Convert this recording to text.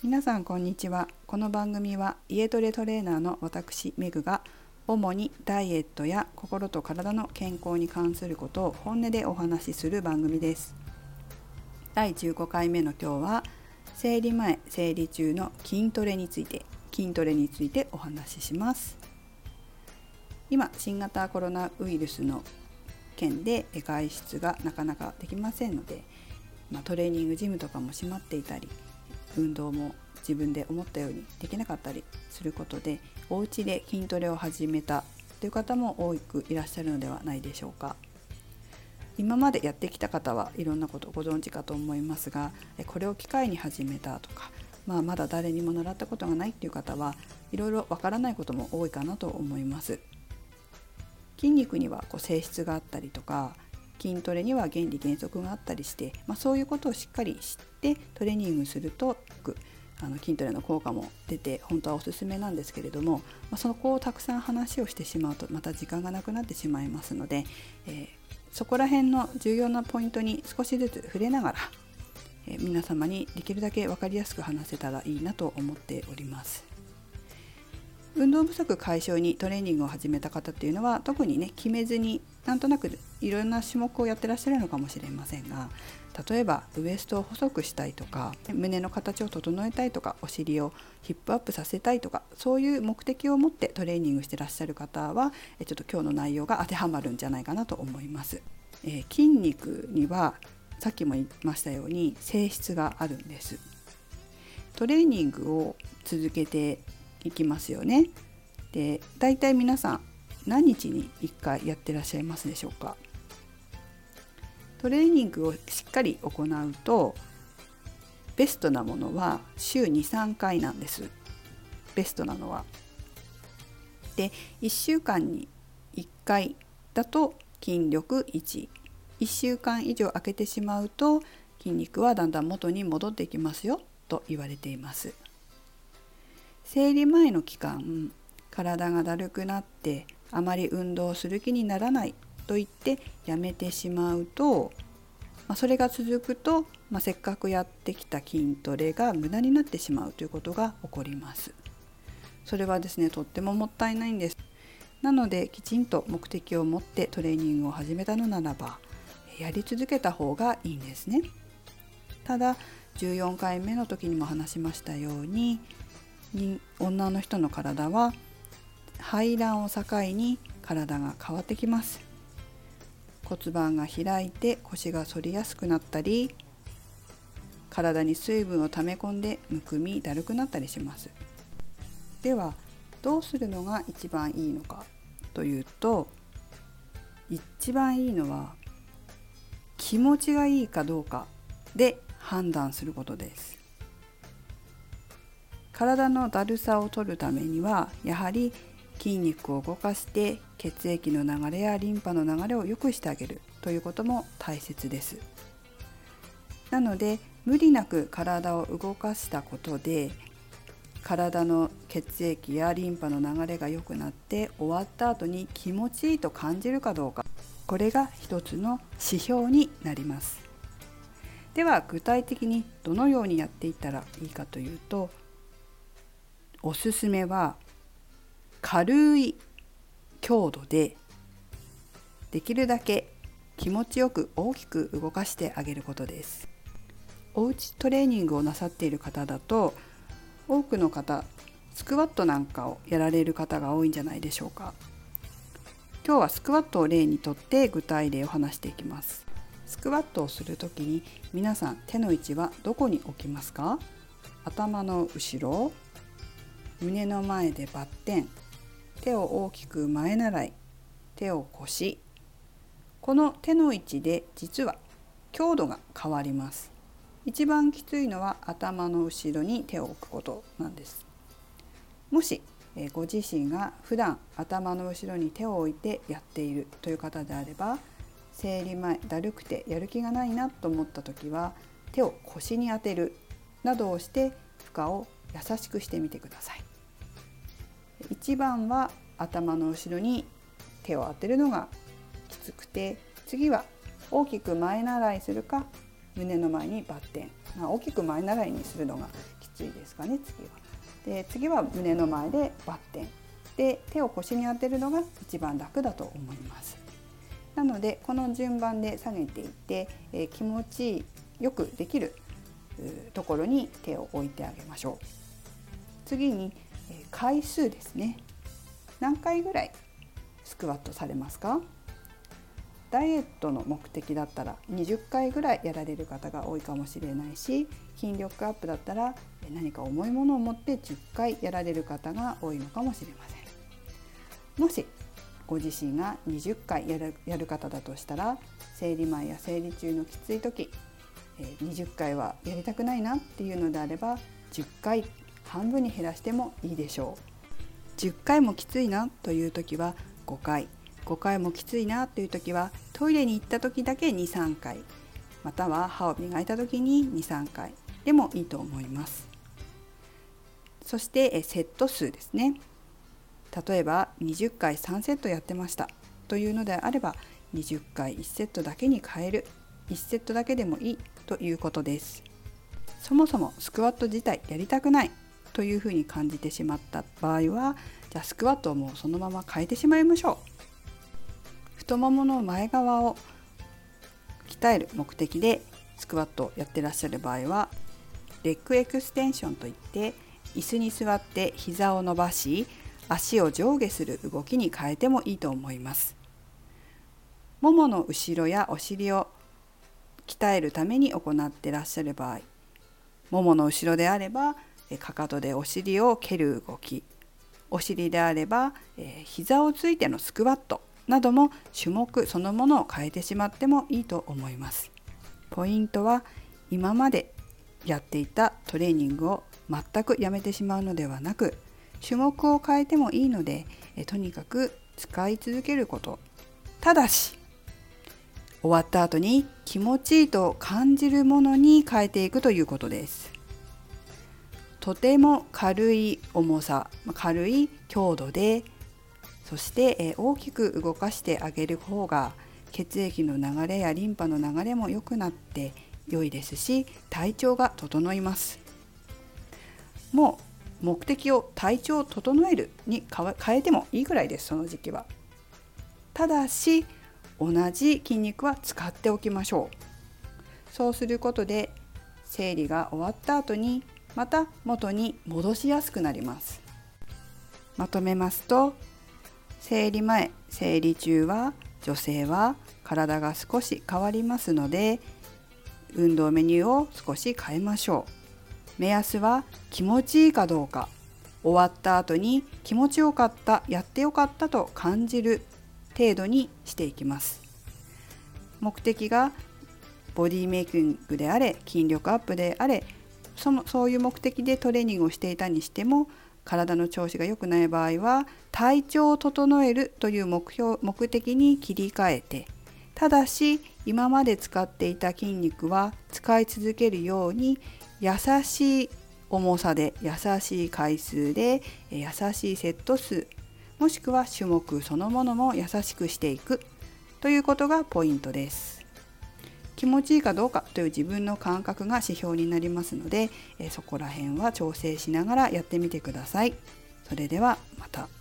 皆さんこんにちは。この番組は家トレトレーナーの私メグが主にダイエットや心と体の健康に関することを本音でお話しする番組です。第15回目の今日は生理前生理中の筋トレについて筋トレについてお話しします。今新型コロナウイルスの件で外出がなかなかできませんので、まあ、トレーニングジムとかも閉まっていたり運動も自分で思ったようにできなかったりすることでお家で筋トレを始めたという方も多くいらっしゃるのではないでしょうか。今までやってきた方はいろんなことをご存知かと思いますがこれを機会に始めたとか、まあ、まだ誰にも習ったことがないっていう方はいろいろわからないことも多いかなと思います。筋肉にはこう性質があったりとか筋トレには原理原則があったりして、まあ、そういうことをしっかり知ってトレーニングするとあの筋トレの効果も出て本当はおすすめなんですけれども、まあ、その子をたくさん話をしてしまうとまた時間がなくなってしまいますので、えー、そこら辺の重要なポイントに少しずつ触れながら、えー、皆様にできるだけ分かりやすく話せたらいいなと思っております。運動不足解消にトレーニングを始めた方っていうのは特にね決めずになんとなくいろんな種目をやってらっしゃるのかもしれませんが例えばウエストを細くしたいとか胸の形を整えたいとかお尻をヒップアップさせたいとかそういう目的を持ってトレーニングしてらっしゃる方はちょっと今日の内容が当てはまるんじゃないかなと思います。えー、筋肉にはさっきも言いましたように性質があるんです。トレーニングを続けていきますよね。で大体皆さん何日に1回やってらっしゃいますでしょうか？トレーニングをしっかり行うとベストなものは週23回なんですベストなのは。で1週間に1回だと筋力11週間以上空けてしまうと筋肉はだんだん元に戻っていきますよと言われています。生理前の期間体がだるくなってあまり運動する気にならないと言ってやめてしまうと、まあ、それが続くと、まあ、せっかくやってきた筋トレが無駄になってしまうということが起こります。それはですねとってももったいないんです。なのできちんと目的を持ってトレーニングを始めたのならばやり続けた方がいいんですね。ただ14回目の時にも話しましたように女の人の体は排卵を境に体が変わってきます。骨盤が開いて腰が反りやすくなったり体に水分を溜め込んでむくみだるくなったりします。ではどうするのが一番いいのかというと一番いいのは気持ちがいいかどうかで判断することです。体のだるさを取るためにはやはり筋肉を動かして血液の流れやリンパの流れを良くしてあげるということも大切です。なので無理なく体を動かしたことで体の血液やリンパの流れが良くなって終わった後に気持ちいいと感じるかどうか。これが一つの指標になります。では具体的にどのようにやっていったらいいかというとおすすめは軽い強度でできるだけ気持ちよく大きく動かしてあげることです。おうちトレーニングをなさっている方だと多くの方スクワットなんかをやられる方が多いんじゃないでしょうか。今日はスクワットを例にとって具体例を話していきます。スクワットをする時に皆さん手の位置はどこに置きますか？頭の後ろ胸の前でバッテン手を大きく前習い手を腰。この手の位置で実は強度が変わります。一番きついのは頭の後ろに手を置くことなんです。もしご自身が普段頭の後ろに手を置いてやっているという方であれば生理前だるくてやる気がないなと思った時は手を腰に当てるなどをして負荷を優しくしてみてください。1番は頭の後ろに手を当てるのがきつくて次は大きく前習いするか胸の前にバッテン、まあ、大きく前習いにするのがきついですかね次は。で次は胸の前でバッテンで手を腰に当てるのが一番楽だと思います。なのでこの順番で下げていって、えー、気持ちよくできるところに手を置いてあげましょう。次に、回数ですね。何回ぐらいスクワットされますか？ダイエットの目的だったら20回ぐらいやられる方が多いかもしれないし筋力アップだったら何か重いものを持って10回やられる方が多いのかもしれません。もしご自身が20回やるやる方だとしたら生理前や生理中のきつい時20回はやりたくないなっていうのであれば10回半分に減らしてもいいでしょう。10回もきついなという時は5回。5回もきついなという時はトイレに行った時だけ23回。または歯を磨いた時に23回。でもいいと思います。そしてセット数ですね。例えば20回3セットやってました。というのであれば20回1セットだけに変える。1セットだけでもいいということです。そもそもスクワット自体やりたくない。というふうに感じてしまった場合はじゃあスクワットをもうそのまま変えてしまいましょう。太ももの前側を鍛える目的でスクワットをやってらっしゃる場合はレッグエクステンションといって椅子に座って膝を伸ばし足を上下する動きに変えてもいいと思います。ももの後ろやお尻を鍛えるために行ってらっしゃる場合ももの後ろであればかかとでお尻を蹴る動き。お尻であれば、えー、膝をついてのスクワットなども種目そのものを変えてしまってもいいと思います。ポイントは今までやっていたトレーニングを全くやめてしまうのではなく種目を変えてもいいのでえとにかく使い続けること。ただし終わった後に気持ちいいと感じるものに変えていくということです。とても軽い重さ軽い強度でそして大きく動かしてあげる方が血液の流れやリンパの流れも良くなって良いですし体調が整います。もう目的を体調を整えるに変えてもいいぐらいですその時期は。ただし同じ筋肉は使っておきましょう。そうすることで生理が終わった後にまた元に戻しやすくなります。まとめますと生理前生理中は女性は体が少し変わりますので運動メニューを少し変えましょう。目安は気持ちいいかどうか。終わった後に気持ちよかったやってよかったと感じる程度にしていきます。目的がボディメイキングであれ筋力アップであれそのそういう目的でトレーニングをしていたにしても体の調子が良くない場合は体調を整えるという目標目的に切り替えてただし今まで使っていた筋肉は使い続けるように優しい重さで優しい回数で優しいセット数もしくは種目そのものも優しくしていくということがポイントです。気持ちいいかどうかという自分の感覚が指標になりますので、えそこら辺は調整しながらやってみてください。それではまた。